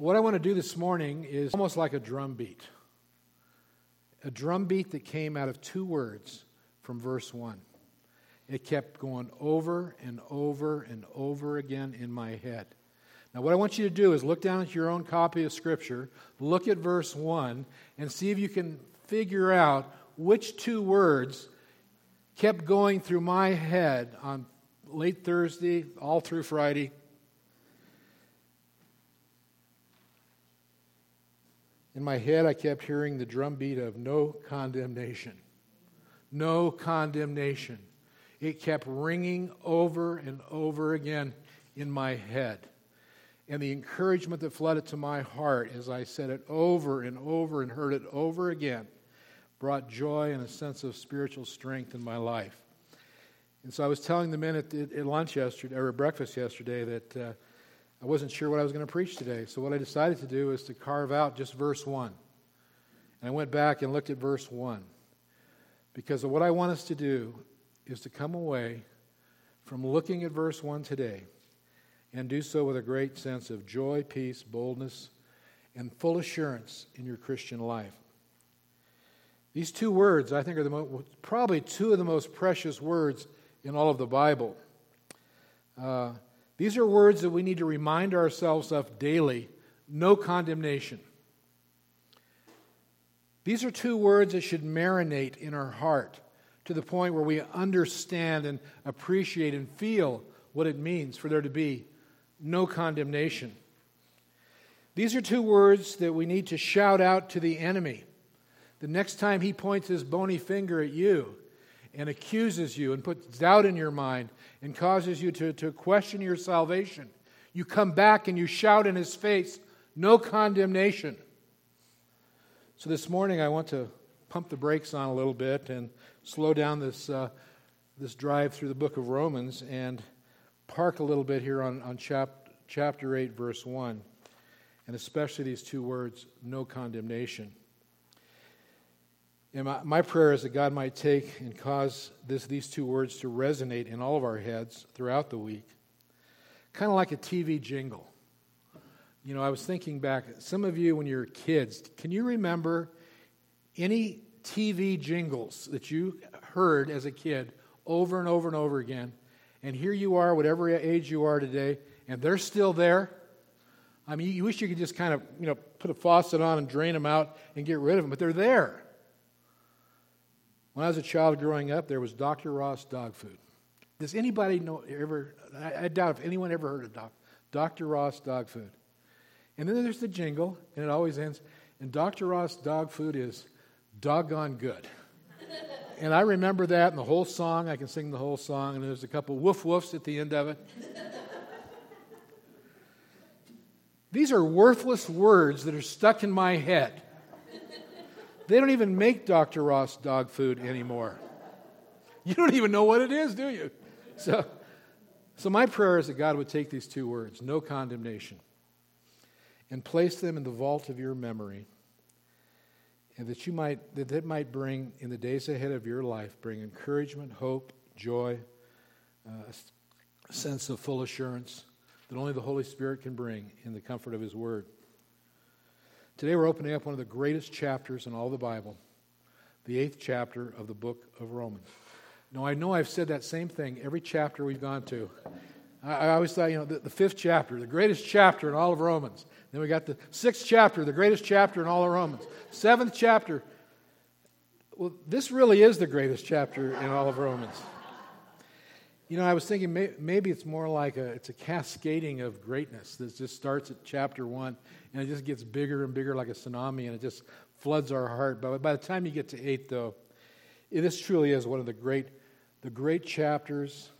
What I want to do this morning is almost like a drum beat. A drum beat that came out of two words from verse 1. It kept going over and over and over again in my head. Now, what I want you to do is look down at your own copy of Scripture, look at verse 1, and see if you can figure out which two words kept going through my head on late Thursday, all through Friday, In my head, I kept hearing the drumbeat of no condemnation. No condemnation. It kept ringing over and over again in my head. And the encouragement that flooded to my heart as I said it over and over and heard it over again brought joy and a sense of spiritual strength in my life. And so I was telling the men at, at lunch yesterday, or breakfast yesterday, that. Uh, I wasn't sure what I was going to preach today. So, what I decided to do is to carve out just verse 1. And I went back and looked at verse 1. Because what I want us to do is to come away from looking at verse 1 today and do so with a great sense of joy, peace, boldness, and full assurance in your Christian life. These two words, I think, are the mo- probably two of the most precious words in all of the Bible. Uh, these are words that we need to remind ourselves of daily no condemnation. These are two words that should marinate in our heart to the point where we understand and appreciate and feel what it means for there to be no condemnation. These are two words that we need to shout out to the enemy. The next time he points his bony finger at you and accuses you and puts doubt in your mind and causes you to, to question your salvation. You come back and you shout in his face, No condemnation. So this morning I want to pump the brakes on a little bit and slow down this, uh, this drive through the book of Romans and park a little bit here on, on chap, chapter 8, verse 1, and especially these two words, no condemnation. And my, my prayer is that God might take and cause this, these two words to resonate in all of our heads throughout the week, kind of like a TV jingle. You know, I was thinking back, some of you, when you were kids, can you remember any TV jingles that you heard as a kid over and over and over again? And here you are, whatever age you are today, and they're still there. I mean, you wish you could just kind of, you know, put a faucet on and drain them out and get rid of them, but they're there. When I was a child growing up, there was Dr. Ross dog food. Does anybody know ever? I, I doubt if anyone ever heard of doc, Dr. Ross dog food. And then there's the jingle, and it always ends. And Dr. Ross dog food is doggone good. and I remember that and the whole song. I can sing the whole song, and there's a couple woof woofs at the end of it. These are worthless words that are stuck in my head. They don't even make Dr. Ross dog food anymore. You don't even know what it is, do you? So, so my prayer is that God would take these two words, no condemnation, and place them in the vault of your memory. And that you might that it might bring in the days ahead of your life, bring encouragement, hope, joy, uh, a sense of full assurance that only the Holy Spirit can bring in the comfort of His Word. Today we're opening up one of the greatest chapters in all the Bible, the eighth chapter of the book of Romans. Now, I know I've said that same thing every chapter we've gone to. I, always thought, you know, the, the, fifth chapter, the greatest chapter in all of Romans. Then we got the sixth chapter, the greatest chapter in all of Romans. Seventh chapter. Well, this really is the greatest chapter in all of Romans. You know, I was thinking maybe it's more like a, it's a cascading of greatness that just starts at chapter one and it just gets bigger and bigger like a tsunami and it just floods our heart. But by the time you get to eight, though, it, this truly is one of the great, the great chapters,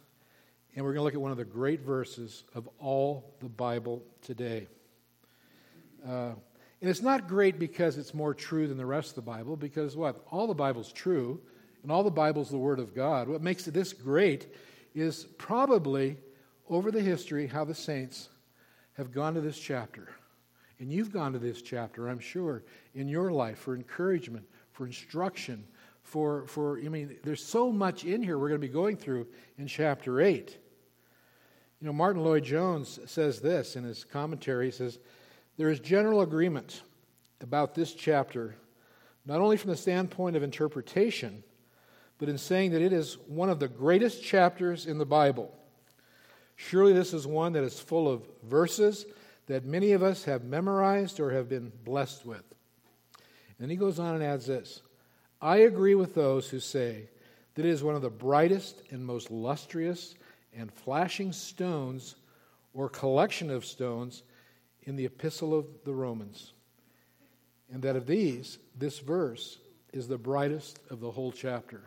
and we're going to look at one of the great verses of all the Bible today. Uh, and it's not great because it's more true than the rest of the Bible, because what? All the Bible's true, and all the Bible's the Word of God. What makes it this great is probably over the history how the saints have gone to this chapter. And you've gone to this chapter, I'm sure, in your life for encouragement, for instruction, for, for I mean, there's so much in here we're going to be going through in chapter 8. You know, Martyn Lloyd-Jones says this in his commentary. He says, There is general agreement about this chapter, not only from the standpoint of interpretation, but in saying that it is one of the greatest chapters in the Bible. Surely this is one that is full of verses that many of us have memorized or have been blessed with. And he goes on and adds this I agree with those who say that it is one of the brightest and most lustrous and flashing stones or collection of stones in the epistle of the Romans. And that of these, this verse is the brightest of the whole chapter.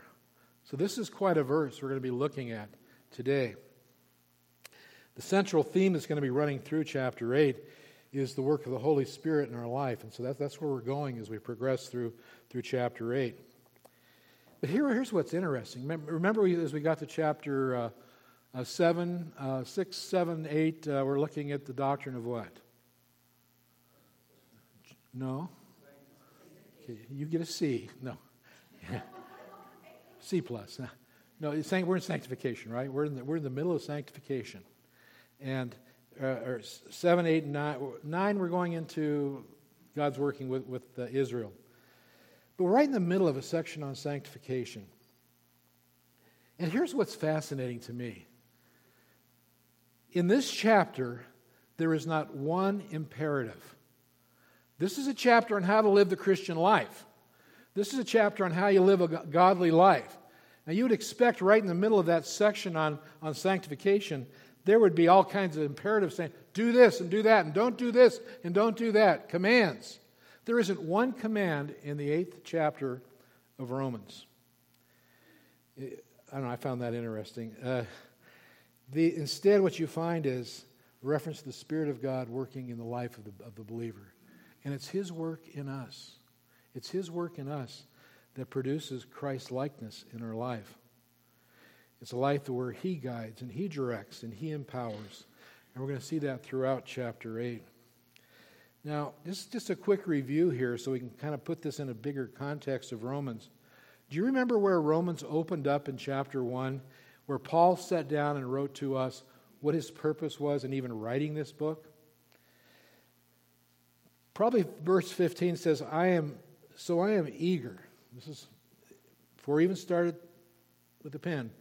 So, this is quite a verse we're going to be looking at today. The central theme that's going to be running through chapter 8 is the work of the Holy Spirit in our life. And so that, that's where we're going as we progress through, through chapter 8. But here, here's what's interesting. Remember, as we got to chapter uh, uh, 7, uh, 6, 7, 8, uh, we're looking at the doctrine of what? No? Okay, you get a C. No. C plus. No, we're in sanctification, right? We're in the, we're in the middle of sanctification. And uh, 7, 8, 9, 9, we're going into God's working with, with uh, Israel. But we're right in the middle of a section on sanctification. And here's what's fascinating to me. In this chapter, there is not one imperative. This is a chapter on how to live the Christian life. This is a chapter on how you live a godly life. Now, you would expect right in the middle of that section on, on sanctification, there would be all kinds of imperatives saying, do this and do that, and don't do this and don't do that. Commands. There isn't one command in the eighth chapter of Romans. I don't know, I found that interesting. Uh, the, instead, what you find is reference to the Spirit of God working in the life of the, of the believer. And it's His work in us. It's His work in us that produces Christ likeness in our life. It's a life where He guides and He directs and He empowers. And we're going to see that throughout chapter 8. Now, just, just a quick review here so we can kind of put this in a bigger context of Romans. Do you remember where Romans opened up in chapter 1, where Paul sat down and wrote to us what his purpose was in even writing this book? Probably verse 15 says, I am, so I am eager. This is before he even started with the pen.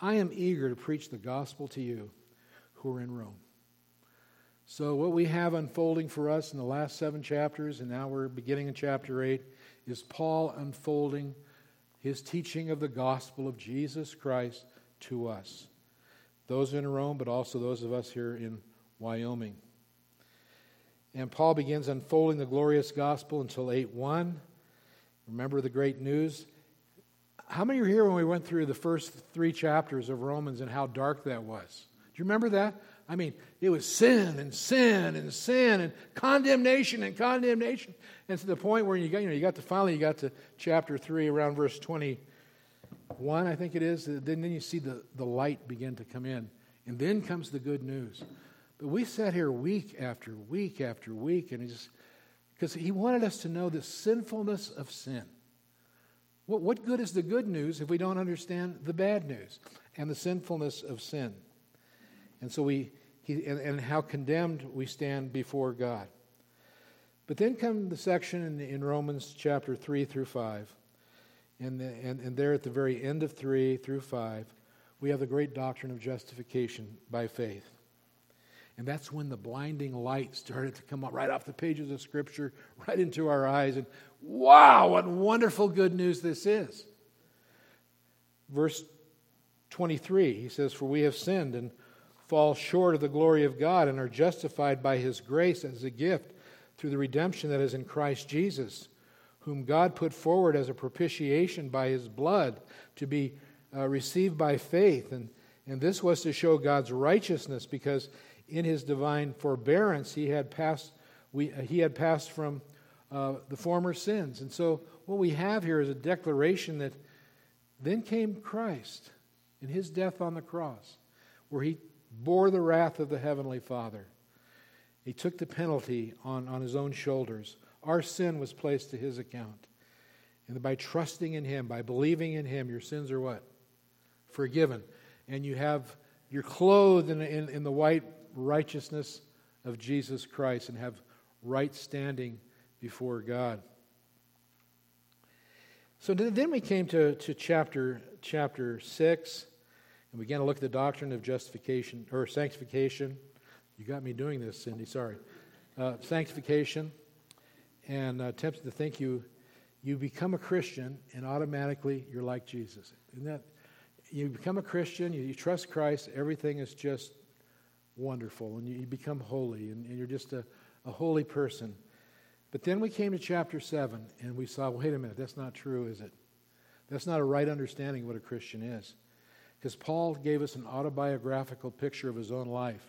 I am eager to preach the gospel to you who are in Rome. So, what we have unfolding for us in the last seven chapters, and now we're beginning in chapter 8, is Paul unfolding his teaching of the gospel of Jesus Christ to us. Those in Rome, but also those of us here in Wyoming. And Paul begins unfolding the glorious gospel until 8 1. Remember the great news? How many are here when we went through the first three chapters of Romans and how dark that was? Do you remember that? I mean, it was sin and sin and sin and condemnation and condemnation. And to the point where you got, you know, you got to finally you got to chapter three around verse twenty-one, I think it is. Then, then you see the, the light begin to come in. And then comes the good news. But we sat here week after week after week, and just because he wanted us to know the sinfulness of sin. What, what good is the good news if we don't understand the bad news and the sinfulness of sin? And so we, he, and, and how condemned we stand before God. But then come the section in, in Romans chapter 3 through 5. And, the, and, and there at the very end of 3 through 5, we have the great doctrine of justification by faith. And that's when the blinding light started to come up right off the pages of Scripture, right into our eyes. And wow, what wonderful good news this is. Verse 23, he says, For we have sinned and fall short of the glory of God and are justified by his grace as a gift through the redemption that is in Christ Jesus, whom God put forward as a propitiation by his blood to be uh, received by faith. And, and this was to show God's righteousness because in his divine forbearance he had passed, we, uh, he had passed from uh, the former sins. And so what we have here is a declaration that then came Christ in his death on the cross, where he bore the wrath of the Heavenly Father. He took the penalty on, on his own shoulders. Our sin was placed to his account. And by trusting in him, by believing in him, your sins are what? Forgiven. And you have, you're clothed in, in, in the white righteousness of Jesus Christ and have right standing before God. So then we came to, to chapter, chapter 6 and began to look at the doctrine of justification or sanctification. You got me doing this, Cindy, sorry. Uh, sanctification. And uh, tempted to think you, you become a Christian and automatically you're like Jesus. Isn't that? You become a Christian, you, you trust Christ, everything is just wonderful, and you, become holy, and, and you're just a, a holy person. But then we came to chapter 7 and we saw wait a minute, that's not true, is it? That's not a right understanding of what a Christian is. Because Paul gave us an autobiographical picture of his own life.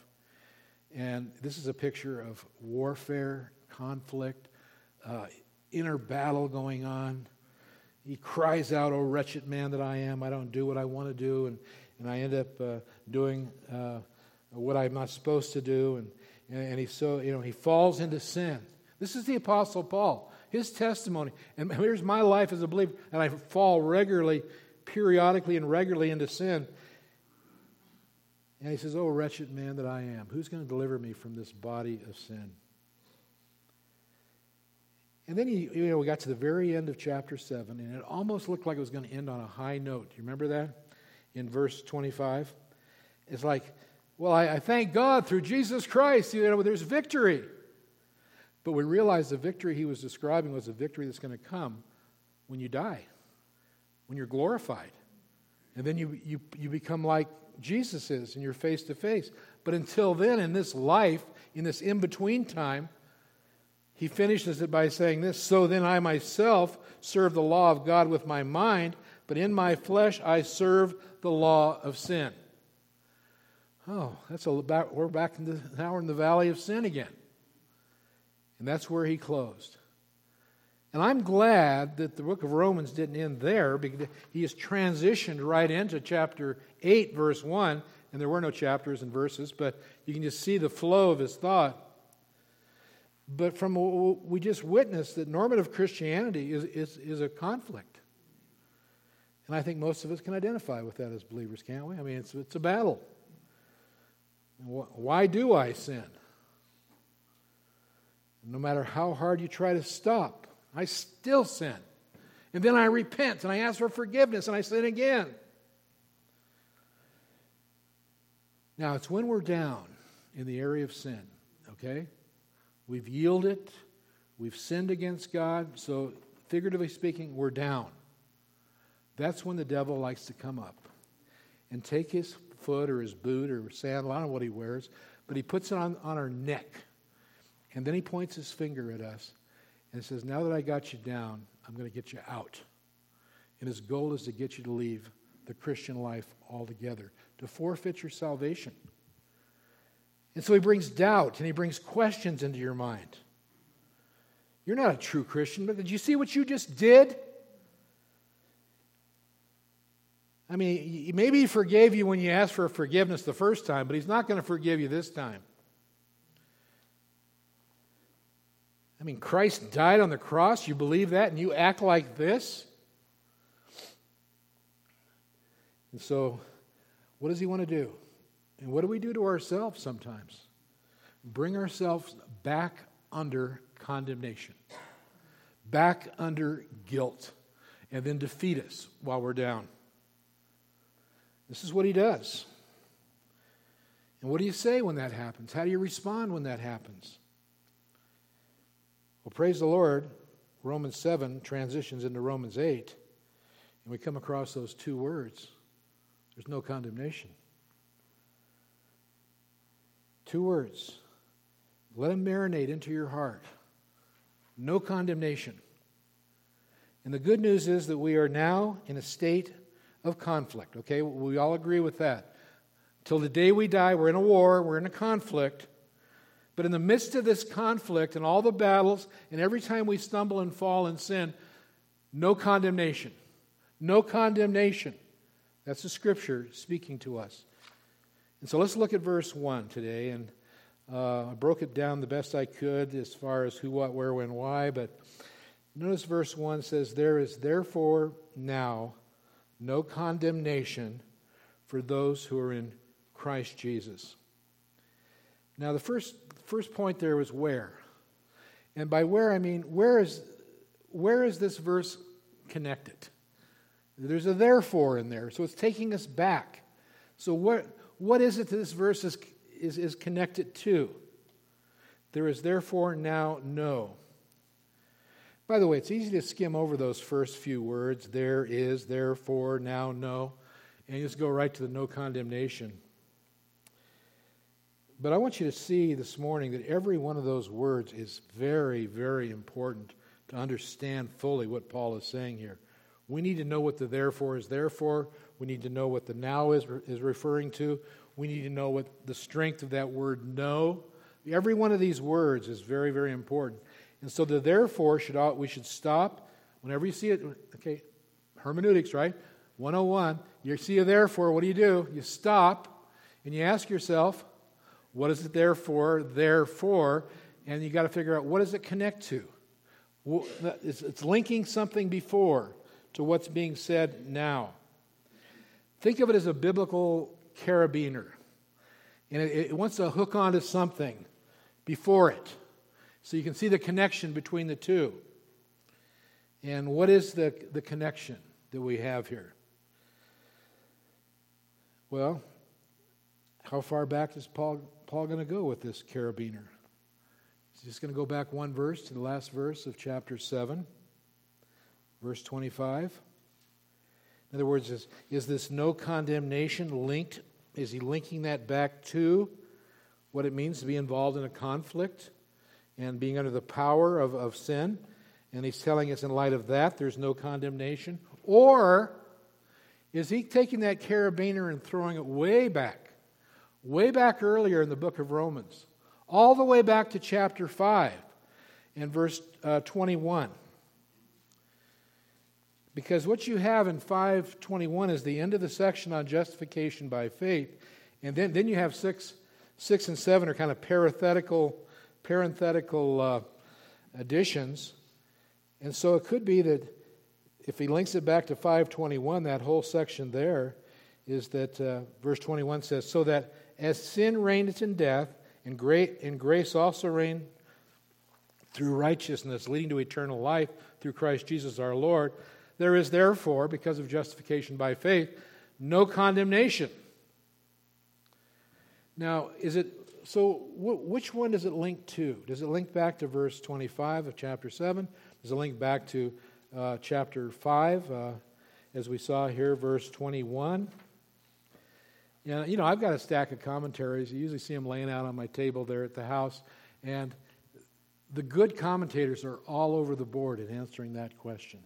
And this is a picture of warfare, conflict, uh, inner battle going on. He cries out, Oh, wretched man that I am, I don't do what I want to do. And, and I end up uh, doing uh, what I'm not supposed to do. And, and he so, you know, he falls into sin. This is the Apostle Paul, his testimony. And here's my life as a believer, and I fall regularly, periodically, and regularly into sin. And he says, Oh, wretched man that I am, who's going to deliver me from this body of sin? And then he, you know, we got to the very end of chapter 7, and it almost looked like it was going to end on a high note. Do you remember that? In verse 25. It's like, well, I, I thank God through Jesus Christ, you know, there's victory. But we realize the victory he was describing was a victory that's going to come when you die, when you're glorified. And then you, you, you become like Jesus is and you're face to face. But until then, in this life, in this in between time, he finishes it by saying this So then I myself serve the law of God with my mind, but in my flesh I serve the law of sin. Oh, that's a, we're back in the, now we're in the valley of sin again. And that's where he closed. And I'm glad that the book of Romans didn't end there because he has transitioned right into chapter 8, verse 1. And there were no chapters and verses, but you can just see the flow of his thought. But from what we just witnessed, that normative Christianity is, is, is a conflict. And I think most of us can identify with that as believers, can't we? I mean, it's, it's a battle. Why do I sin? No matter how hard you try to stop, I still sin. And then I repent and I ask for forgiveness and I sin again. Now, it's when we're down in the area of sin, okay? We've yielded, we've sinned against God, so figuratively speaking, we're down. That's when the devil likes to come up and take his foot or his boot or sandal, I don't know what he wears, but he puts it on, on our neck and then he points his finger at us and says, Now that I got you down, I'm going to get you out. And his goal is to get you to leave the Christian life altogether, to forfeit your salvation. And so he brings doubt and he brings questions into your mind. You're not a true Christian, but did you see what you just did? I mean, maybe he forgave you when you asked for forgiveness the first time, but he's not going to forgive you this time. I mean, Christ died on the cross. You believe that and you act like this? And so, what does he want to do? And what do we do to ourselves sometimes? Bring ourselves back under condemnation, back under guilt, and then defeat us while we're down. This is what he does. And what do you say when that happens? How do you respond when that happens? Well, praise the Lord, Romans 7 transitions into Romans 8, and we come across those two words there's no condemnation. Two words. Let them marinate into your heart. No condemnation. And the good news is that we are now in a state of conflict, okay? We all agree with that. Till the day we die, we're in a war, we're in a conflict. But in the midst of this conflict and all the battles, and every time we stumble and fall and sin, no condemnation. No condemnation. That's the scripture speaking to us. And so let's look at verse 1 today. And uh, I broke it down the best I could as far as who, what, where, when, why. But notice verse 1 says, There is therefore now no condemnation for those who are in Christ Jesus. Now, the first first point there was where. And by where, I mean, where is, where is this verse connected? There's a therefore in there, so it's taking us back. So, what, what is it that this verse is, is, is connected to? There is therefore now no. By the way, it's easy to skim over those first few words there is, therefore, now, no, and just go right to the no condemnation. But I want you to see this morning that every one of those words is very, very important to understand fully what Paul is saying here. We need to know what the therefore is there for. We need to know what the now is, is referring to. We need to know what the strength of that word no. Every one of these words is very, very important. And so the therefore should we should stop whenever you see it. Okay, hermeneutics, right? 101. You see a therefore, what do you do? You stop and you ask yourself, what is it there for? Therefore, and you got to figure out what does it connect to? It's linking something before to what's being said now. Think of it as a biblical carabiner. And it, it wants to hook onto something before it. So you can see the connection between the two. And what is the, the connection that we have here? Well, how far back is Paul, Paul going to go with this carabiner? He's just going to go back one verse to the last verse of chapter 7, verse 25. In other words, is, is this no condemnation linked? Is he linking that back to what it means to be involved in a conflict and being under the power of, of sin? And he's telling us in light of that, there's no condemnation. Or is he taking that carabiner and throwing it way back, way back earlier in the book of Romans, all the way back to chapter 5 and verse uh, 21? Because what you have in 521 is the end of the section on justification by faith. And then, then you have 6, 6 and 7 are kind of parenthetical, parenthetical uh, additions. And so it could be that if he links it back to 521, that whole section there is that uh, verse 21 says, So that as sin reigneth in death, and, great, and grace also reigned through righteousness, leading to eternal life through Christ Jesus our Lord. There is therefore, because of justification by faith, no condemnation. Now, is it so? which one does it link to? Does it link back to verse 25 of chapter 7? Does it link back to uh, chapter 5, uh, as we saw here, verse 21? Yeah, you know, I've got a stack of commentaries. You usually see them laying out on my table there at the house. And the good commentators are all over the board in answering that question.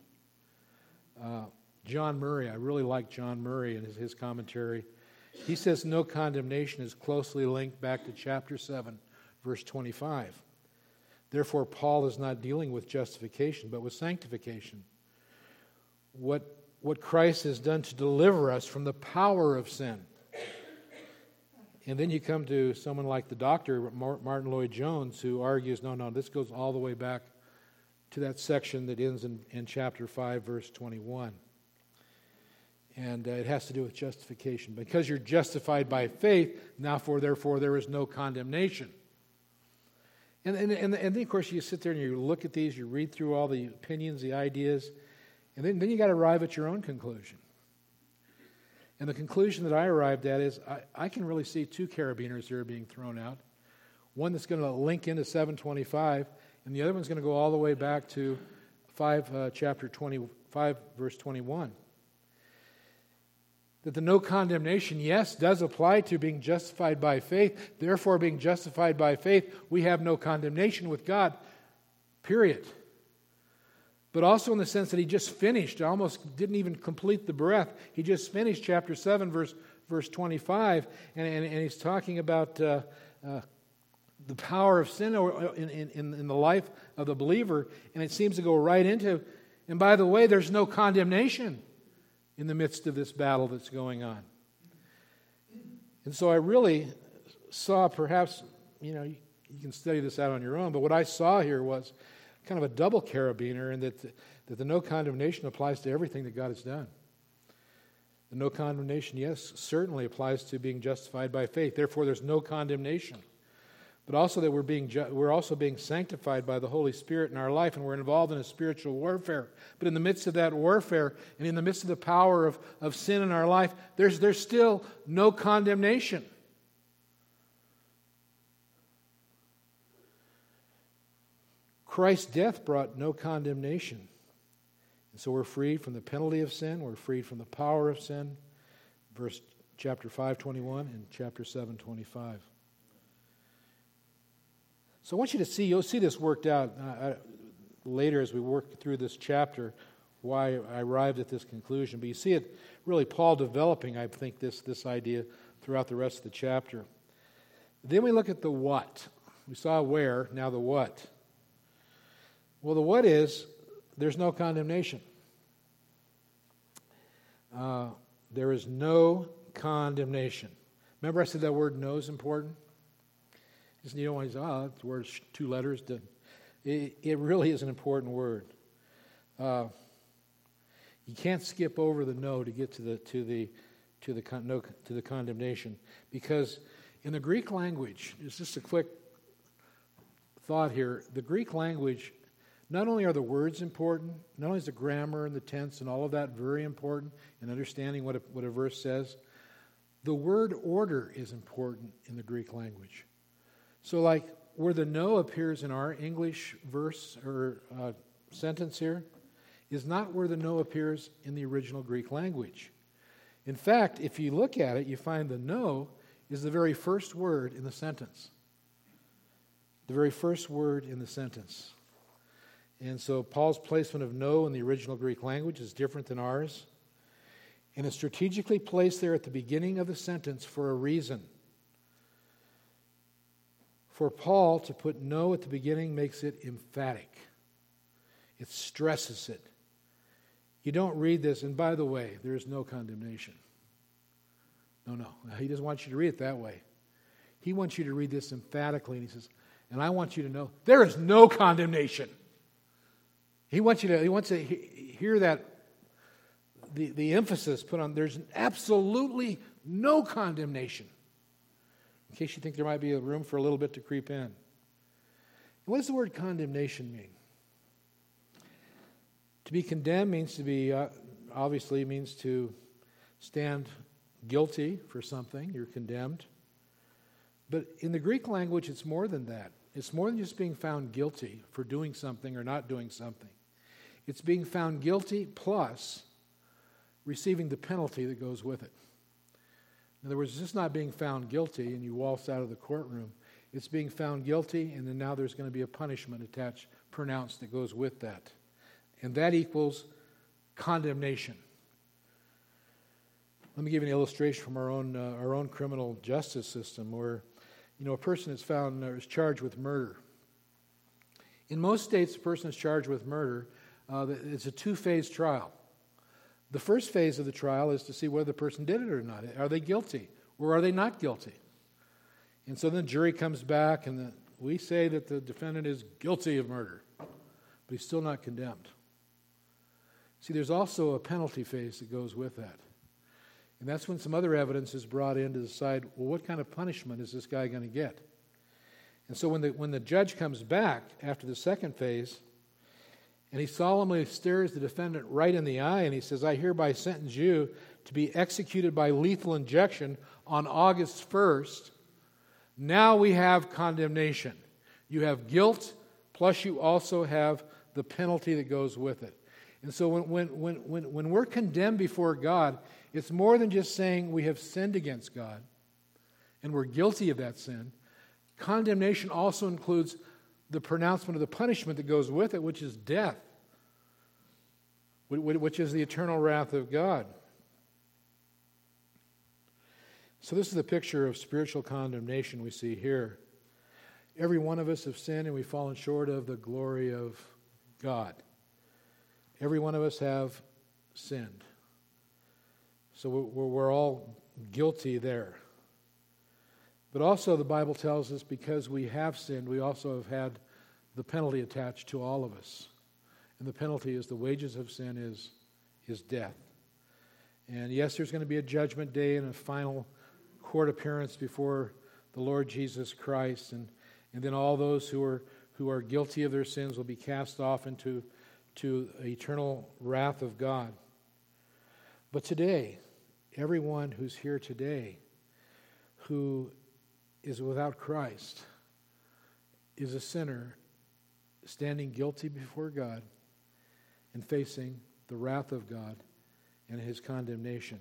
Uh, John Murray, I really like John Murray and his, his commentary. He says no condemnation is closely linked back to chapter 7, verse 25. Therefore, Paul is not dealing with justification, but with sanctification. What, what Christ has done to deliver us from the power of sin. And then you come to someone like the doctor, Martyn Lloyd-Jones, who argues no, no, this goes all the way back to that section that ends in, in chapter 5, verse 21. And uh, it has to do with justification. Because you're justified by faith, now for therefore there is no condemnation. And, and, and, and then, of course, you sit there and you look at these, you read through all the opinions, the ideas, and then, then you got to arrive at your own conclusion. And the conclusion that I arrived at is I, I can really see two carabiners here being thrown out. One that's going to link into 725, and the other one's going to go all the way back to 5, uh, chapter 25, verse 21. That the no condemnation, yes, does apply to being justified by faith. Therefore, being justified by faith, we have no condemnation with God, period. But also in the sense that he just finished, almost didn't even complete the breath. He just finished chapter 7, verse, verse 25, and, and, and he's talking about uh, uh, the power of sin in, in, in the life of the believer, and it seems to go right into, and by the way, there's no condemnation in the midst of this battle that's going on. And so I really saw perhaps, you know, you, can study this out on your own, but what I saw here was kind of a double carabiner, and that the, that the no condemnation applies to everything that God has done. The no condemnation, yes, certainly applies to being justified by faith. Therefore, there's no condemnation. But also that we're, being ju- we're also being sanctified by the Holy Spirit in our life, and we're involved in a spiritual warfare. But in the midst of that warfare, and in the midst of the power of, of sin in our life, there's, there's still no condemnation. Christ's death brought no condemnation. And so we're freed from the penalty of sin, we're freed from the power of sin. Verse chapter 521 and chapter 725. So I want you to see, you'll see this worked out uh, later as we work through this chapter, why I arrived at this conclusion. But you see it really Paul developing, I think, this, this idea throughout the rest of the chapter. Then we look at the what. We saw where, now the what. Well, the what is there's no condemnation. Uh, there is no condemnation. Remember, I said that word "no" is important? You don't want to say, oh, the word's two letters. It, it, really is an important word. Uh, you can't skip over the no to get to the, to the, to the, con- no, to the condemnation. Because in the Greek language, it's just a quick thought here. The Greek language, not only are the words important, not only is the grammar and the tense and all of that very important in understanding what a, what a verse says, the word order is important in the Greek language. So, like where the no appears in our English verse or uh, sentence here is not where the no appears in the original Greek language. In fact, if you look at it, you find the no is the very first word in the sentence. The very first word in the sentence. And so Paul's placement of no in the original Greek language is different than ours. And it's strategically placed there at the beginning of the sentence for a reason. For Paul to put no at the beginning makes it emphatic, it stresses it. You don't read this, and by the way, there is no condemnation. No, no. He doesn't want you to read it that way. He wants you to read this emphatically, and he says, and I want you to know there is no condemnation. He wants you to, he wants to hear that, the, the emphasis put on there's absolutely no condemnation in case you think there might be a room for a little bit to creep in. What does the word condemnation mean? To be condemned means to be, uh, obviously, means to stand guilty for something. You're condemned. But in the Greek language, it's more than that. It's more than just being found guilty for doing something or not doing something. It's being found guilty plus receiving the penalty that goes with it. In other words, it's just not being found guilty and you waltz out of the courtroom. It's being found guilty, and then now there's going to be a punishment attached, pronounced that goes with that. And that equals condemnation. Let me give you an illustration from our own, uh, our own criminal justice system where, you know, a person is found or is charged with murder. In most states, a person is charged with murder. Uh, it's a two phase trial. The first phase of the trial is to see whether the person did it or not. Are they guilty or are they not guilty? And so then the jury comes back and the, we say that the defendant is guilty of murder, but he's still not condemned. See, there's also a penalty phase that goes with that. And that's when some other evidence is brought in to decide, well, what kind of punishment is this guy going to get? And so when the, when the judge comes back after the second phase, and he solemnly stares the defendant right in the eye and he says, I hereby sentence you to be executed by lethal injection on August 1st. Now we have condemnation. You have guilt, plus you also have the penalty that goes with it. And so when, when, when, when, when we're condemned before God, it's more than just saying we have sinned against God and we're guilty of that sin. Condemnation also includes the pronouncement of the punishment that goes with it, which is death, which is the eternal wrath of God. So, this is the picture of spiritual condemnation we see here. Every one of us have sinned and we've fallen short of the glory of God. Every one of us have sinned. So, we're all guilty there. But also, the Bible tells us because we have sinned, we also have had the penalty attached to all of us. And the penalty is the wages of sin is, is death. And yes, there's going to be a judgment day and a final court appearance before the Lord Jesus Christ. And And then all those who are, who are guilty of their sins will be cast off into to eternal wrath of God. But today, everyone who's here today who is without Christ is a sinner standing guilty before God and facing the wrath of God and his condemnation.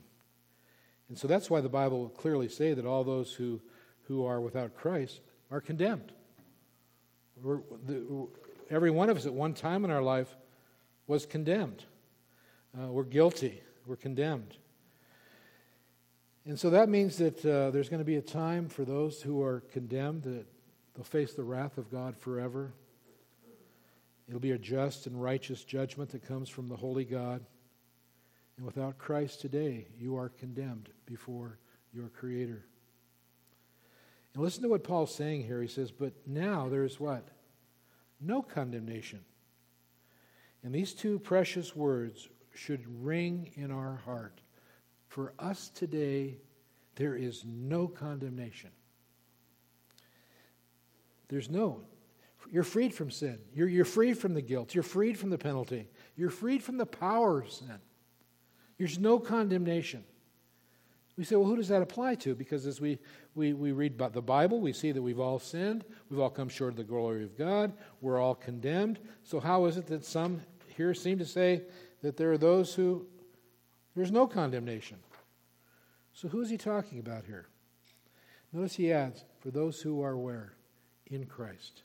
And so that's why the Bible will clearly say that all those who, who are without Christ are condemned. The, every one of us at one time in our life was condemned. Uh, we're guilty. We're condemned. And so that means that uh, there's going to be a time for those who are condemned that they'll face the wrath of God forever. It'll be a just and righteous judgment that comes from the holy God. And without Christ today, you are condemned before your Creator. And listen to what Paul's saying here. He says, But now there's what? No condemnation. And these two precious words should ring in our heart. For us today, there is no condemnation. There's no. You're freed from sin. You're, you're freed from the guilt. You're freed from the penalty. You're freed from the power of sin. There's no condemnation. We say, well, who does that apply to? Because as we, we, we read about the Bible, we see that we've all sinned. We've all come short of the glory of God. We're all condemned. So, how is it that some here seem to say that there are those who there's no condemnation? So, who is he talking about here? Notice he adds, for those who are where? In Christ.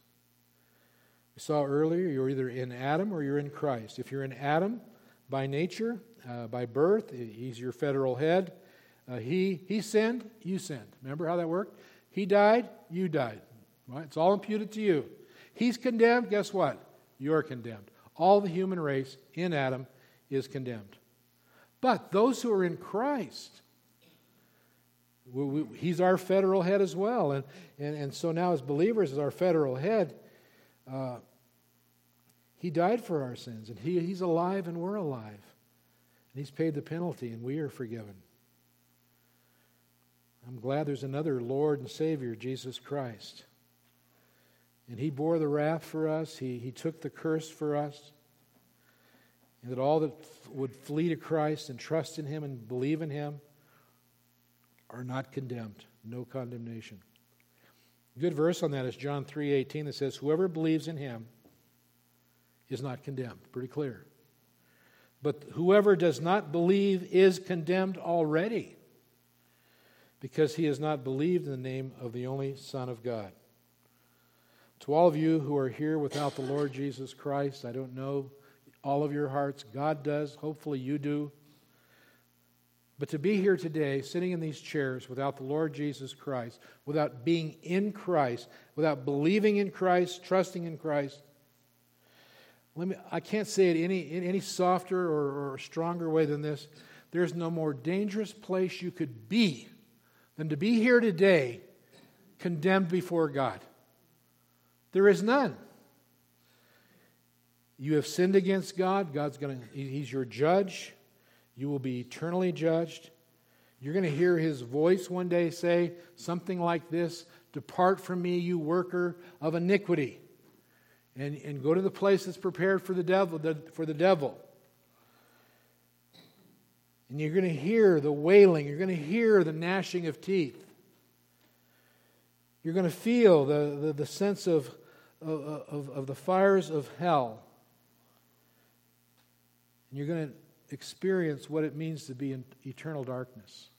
We saw earlier, you're either in Adam or you're in Christ. If you're in Adam by nature, uh, by birth, he's your federal head. Uh, he, he sinned, you sinned. Remember how that worked? He died, you died. Right? It's all imputed to you. He's condemned, guess what? You're condemned. All the human race in Adam is condemned. But those who are in Christ, we, we, he's our federal head as well. And, and, and so now, as believers, as our federal head, uh, he died for our sins, and he, he's alive, and we're alive. And he's paid the penalty, and we are forgiven. I'm glad there's another Lord and Savior, Jesus Christ. And he bore the wrath for us, he, he took the curse for us. And that all that would flee to Christ and trust in him and believe in him are not condemned. No condemnation. A good verse on that is John 3:18 that says whoever believes in him is not condemned. Pretty clear. But whoever does not believe is condemned already because he has not believed in the name of the only Son of God. To all of you who are here without the Lord Jesus Christ, I don't know all of your hearts. God does. Hopefully you do. But to be here today, sitting in these chairs without the Lord Jesus Christ, without being in Christ, without believing in Christ, trusting in Christ, let me, I can't say it any, in any softer or, or stronger way than this. There's no more dangerous place you could be than to be here today condemned before God. There is none. You have sinned against God. God's going to, He's your judge. You will be eternally judged. You're going to hear His voice one day say something like this Depart from me, you worker of iniquity, and, and go to the place that's prepared for the devil. The, for the devil. And you're going to hear the wailing, you're going to hear the gnashing of teeth. You're going to feel the, the, the sense of, of, of the fires of hell. And you're going to experience what it means to be in eternal darkness.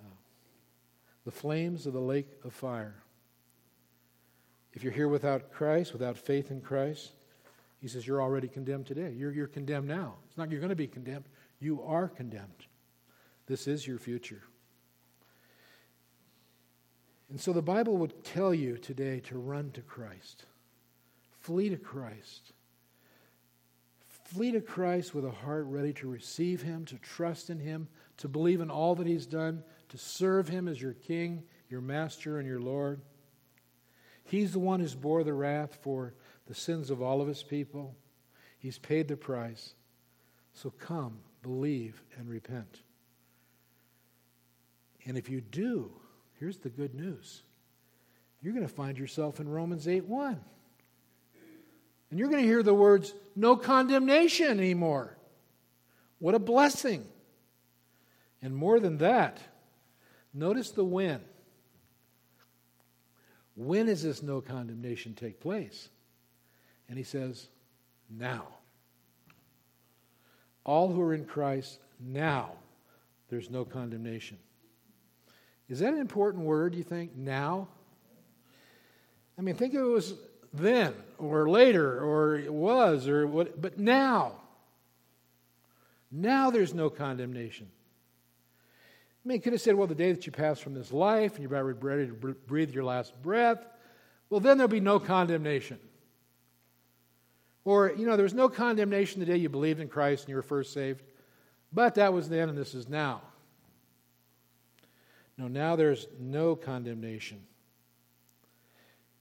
Uh, the flames of the lake of fire. If you're here without Christ, without faith in Christ, he says, You're already condemned today. You're, you're condemned now. It's not you're going to be condemned, you are condemned. This is your future. And so the Bible would tell you today to run to Christ, flee to Christ. Flee to Christ with a heart ready to receive Him, to trust in Him, to believe in all that He's done, to serve Him as your King, your Master, and your Lord. He's the one who's bore the wrath for the sins of all of his people. He's paid the price. So come, believe, and repent. And if you do, here's the good news you're going to find yourself in Romans 8 1. And you're going to hear the words, no condemnation anymore. What a blessing. And more than that, notice the when. When does this no condemnation take place? And he says, now. All who are in Christ, now there's no condemnation. Is that an important word, you think? Now? I mean, think if it was then or later or it was or what, but now. Now there's no condemnation. I mean, could have said, well, the day that you pass from this life and you're about ready to breathe your last breath, well, then there'll be no condemnation. Or, you know, there was no condemnation the day you believed in Christ and you were first saved, but that was then and this is now. No, now there's no condemnation.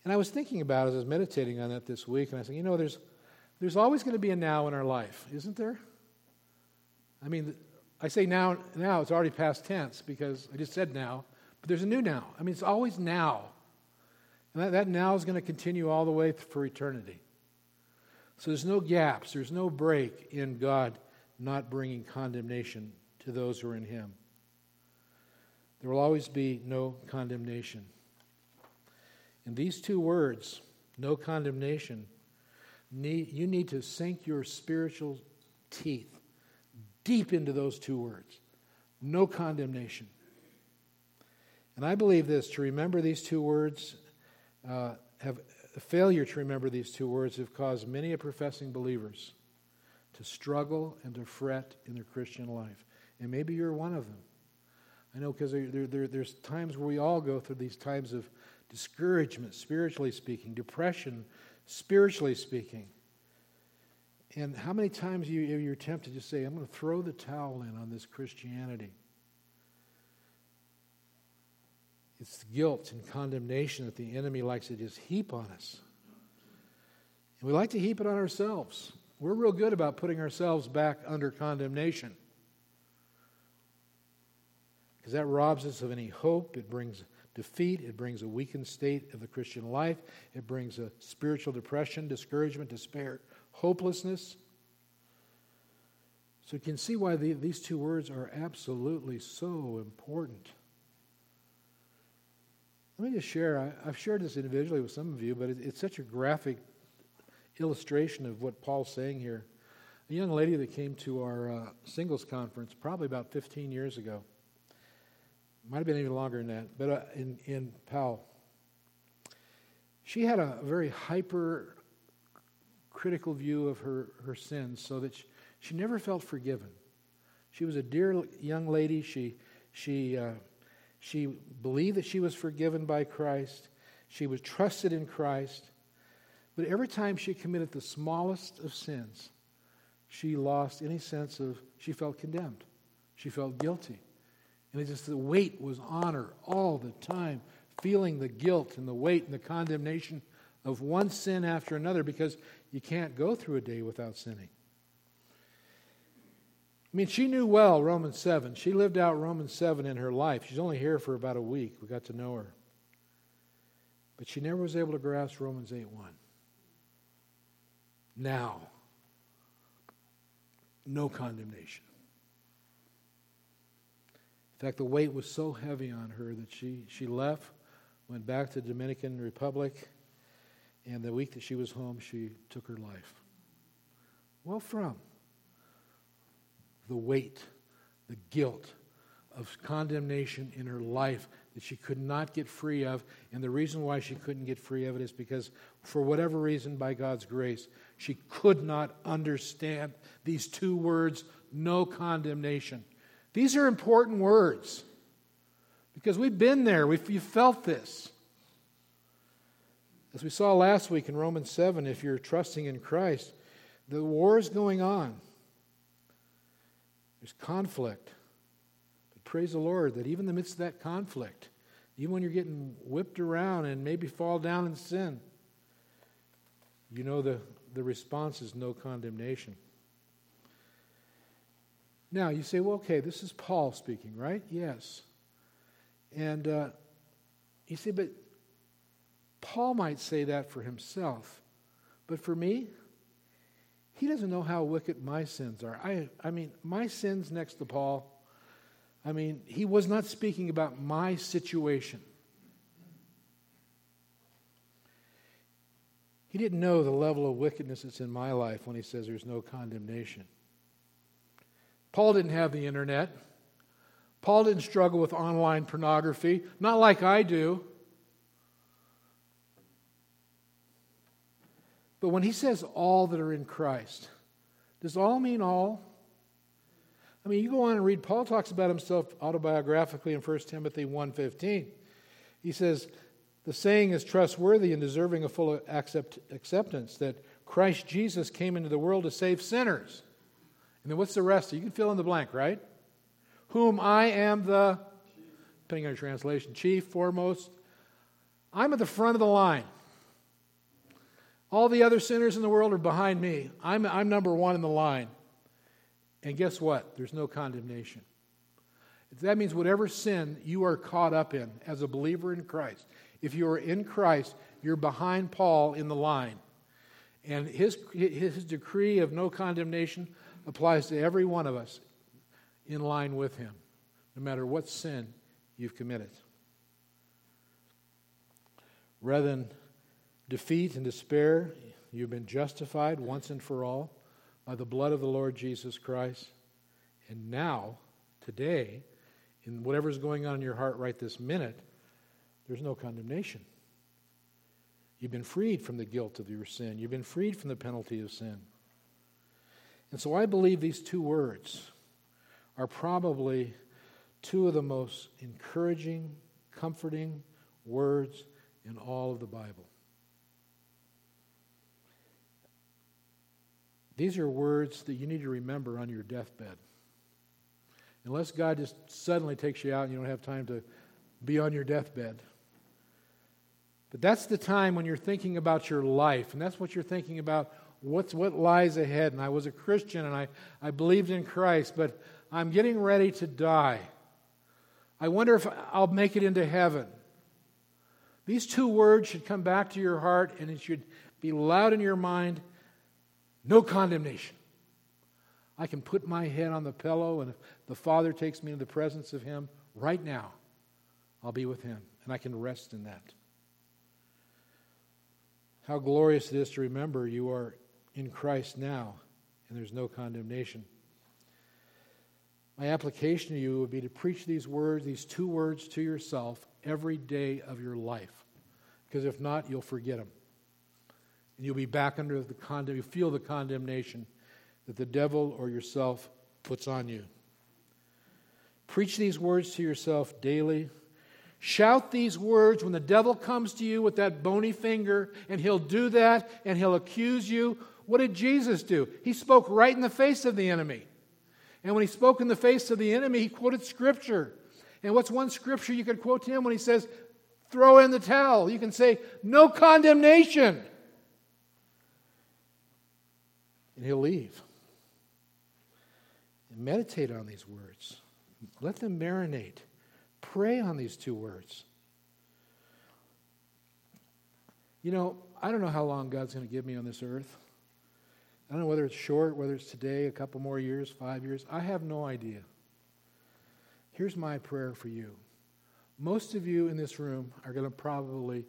And I was thinking about it as I was meditating on that this week, and I said, you know, there's, there's always going to be a now in our life, isn't there? I mean, I say now, now, it's already past tense because I just said now, but there's a new now. I mean, it's always now. And that, that now is going to continue all the way for eternity. So there's no gaps, there's no break in God not bringing condemnation to those who are in Him. There will always be no condemnation. And these two words, no condemnation, need, you need to sink your spiritual teeth deep into those two words no condemnation. And I believe this to remember these two words uh, have failure to remember these two words have caused many of professing believers to struggle and to fret in their Christian life. And maybe you're one of them. I know because there, there, there's times where we all go through these times of discouragement, spiritually speaking, depression, spiritually speaking. And how many times you, you're tempted to say, I'm going to throw the towel in on this Christianity? It's guilt and condemnation that the enemy likes to just heap on us. And we like to heap it on ourselves. We're real good about putting ourselves back under condemnation. Because that robs us of any hope. It brings defeat. It brings a weakened state of the Christian life. It brings a spiritual depression, discouragement, despair, hopelessness. So you can see why the, these two words are absolutely so important. Let me just share. I, have shared this individually with some of you, but it, it's such a graphic illustration of what Paul's saying here. A young lady that came to our uh, singles conference probably about 15 years ago, might have been even longer than that, but uh, in, in Powell, she had a very hyper critical view of her, her sins so that she, she never felt forgiven. She was a dear young lady. She, she uh, she believed that she was forgiven by Christ. She was trusted in Christ. But every time she committed the smallest of sins, she lost any sense of, she felt condemned. She felt guilty. And it's just, the weight was on her all the time, feeling the guilt and the weight and the condemnation of one sin after another because you can't go through a day without sinning. I mean, she knew well Romans 7. She lived out Romans 7 in her life. She's only here for about a week. We got to know her. But she never was able to grasp Romans 8 1. Now, no condemnation. In fact, the weight was so heavy on her that she, she left, went back to the Dominican Republic, and the week that she was home, she took her life. Well, from? the weight, the guilt of condemnation in her life that she could not get free of. And the reason why she couldn't get free of it is because, for whatever reason, by God's grace, she could not understand these two words no condemnation. These are important words because we've been there, we've, you felt this. As we saw last week in Romans 7, if you're trusting in Christ, the war is going on. There's conflict. But praise the Lord that even in the midst of that conflict, even when you're getting whipped around and maybe fall down in sin, you know the, the response is no condemnation. Now, you say, well, okay, this is Paul speaking, right? Yes. And uh, you say, but Paul might say that for himself. But for me, he doesn't know how wicked my sins are. I, I mean, my sins next to Paul, I mean, he was not speaking about my situation. He didn't know the level of wickedness that's in my life when he says there's no condemnation. Paul didn't have the internet. Paul didn't struggle with online pornography, not like I do. But when he says all that are in Christ, does all mean all? I mean, you go on and read, Paul talks about himself autobiographically in 1 Timothy 1.15. He says, the saying is trustworthy and deserving of full accept, acceptance that Christ Jesus came into the world to save sinners. And then what's the rest? You can fill in the blank, right? Whom I am the, depending on your translation, chief, foremost. I'm at the front of the line. All the other sinners in the world are behind me. I'm, I'm number one in the line. And guess what? There's no condemnation. That means whatever sin you are caught up in as a believer in Christ, if you are in Christ, you're behind Paul in the line. And his, his decree of no condemnation applies to every one of us in line with him, no matter what sin you've committed. Rather than defeat and despair, you've been justified once and for all by the blood of the Lord Jesus Christ. And now, today, in whatever's going on in your heart right this minute, there's no condemnation. You've been freed from the guilt of your sin. You've been freed from the penalty of sin. And so I believe these two words are probably two of the most encouraging, comforting words in all of the Bible. These are words that you need to remember on your deathbed. Unless God just suddenly takes you out and you don't have time to be on your deathbed. But that's the time when you're thinking about your life, and that's what you're thinking about what's, what lies ahead. And I was a Christian and I, I believed in Christ, but I'm getting ready to die. I wonder if I'll make it into heaven. These two words should come back to your heart and it should be loud in your mind no condemnation. I can put my head on the pillow, and if the Father takes me into the presence of Him right now, I'll be with Him, and I can rest in that. How glorious it is to remember you are in Christ now, and there's no condemnation. My application to you would be to preach these words, these two words to yourself every day of your life. Because if not, you'll forget them and you'll be back under the condemn. You feel the condemnation that the devil or yourself puts on you. Preach these words to yourself daily. Shout these words when the devil comes to you with that bony finger, and he'll do that and he'll accuse you. What did Jesus do? He spoke right in the face of the enemy. And when he spoke in the face of the enemy, he quoted scripture. And what's one scripture you could quote to him when he says, throw in the towel? You can say, no condemnation and he'll leave. And meditate on these words. Let them marinate. Pray on these two words. You know, I don't know how long God's going to give me on this earth. I don't know whether it's short, whether it's today, a couple more years, five years. I have no idea. Here's my prayer for you. Most of you in this room are going to probably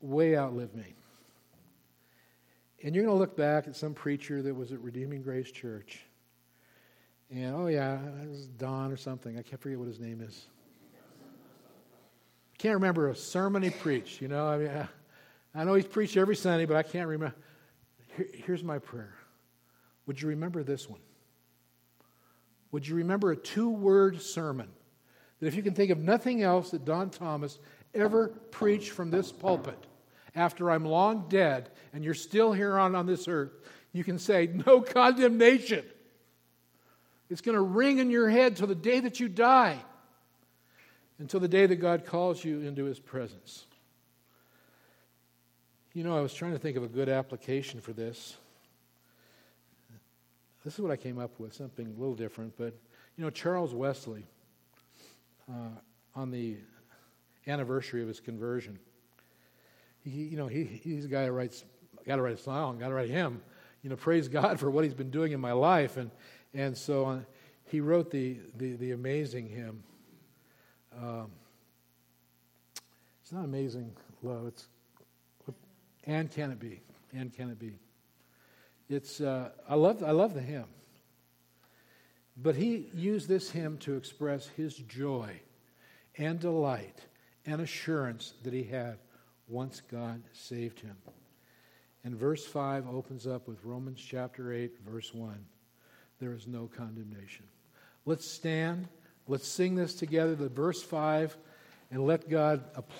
way outlive me. And you're going to look back at some preacher that was at Redeeming Grace Church. And, oh, yeah, it was Don or something. I can't forget what his name is. I can't remember a sermon he preached. You know, I mean, I, I know he's preached every Sunday, but I can't remember. Here, here's my prayer Would you remember this one? Would you remember a two word sermon that if you can think of nothing else that Don Thomas ever preached from this pulpit, after I'm long dead and you're still here on, on this earth, you can say, No condemnation. It's going to ring in your head till the day that you die, until the day that God calls you into his presence. You know, I was trying to think of a good application for this. This is what I came up with, something a little different. But, you know, Charles Wesley, uh, on the anniversary of his conversion, he, you know, he, he's a guy who writes, got to write a song, got to write a hymn. You know, praise God for what he's been doing in my life. And, and so uh, he wrote the, the, the amazing hymn. Um, it's not amazing love. It's and can it be? And can it be? It's uh, I love I love the hymn. But he used this hymn to express his joy and delight and assurance that he had once God saved him. And verse 5 opens up with Romans chapter 8, verse 1. There is no condemnation. Let's stand. Let's sing this together, the verse 5, and let God apply.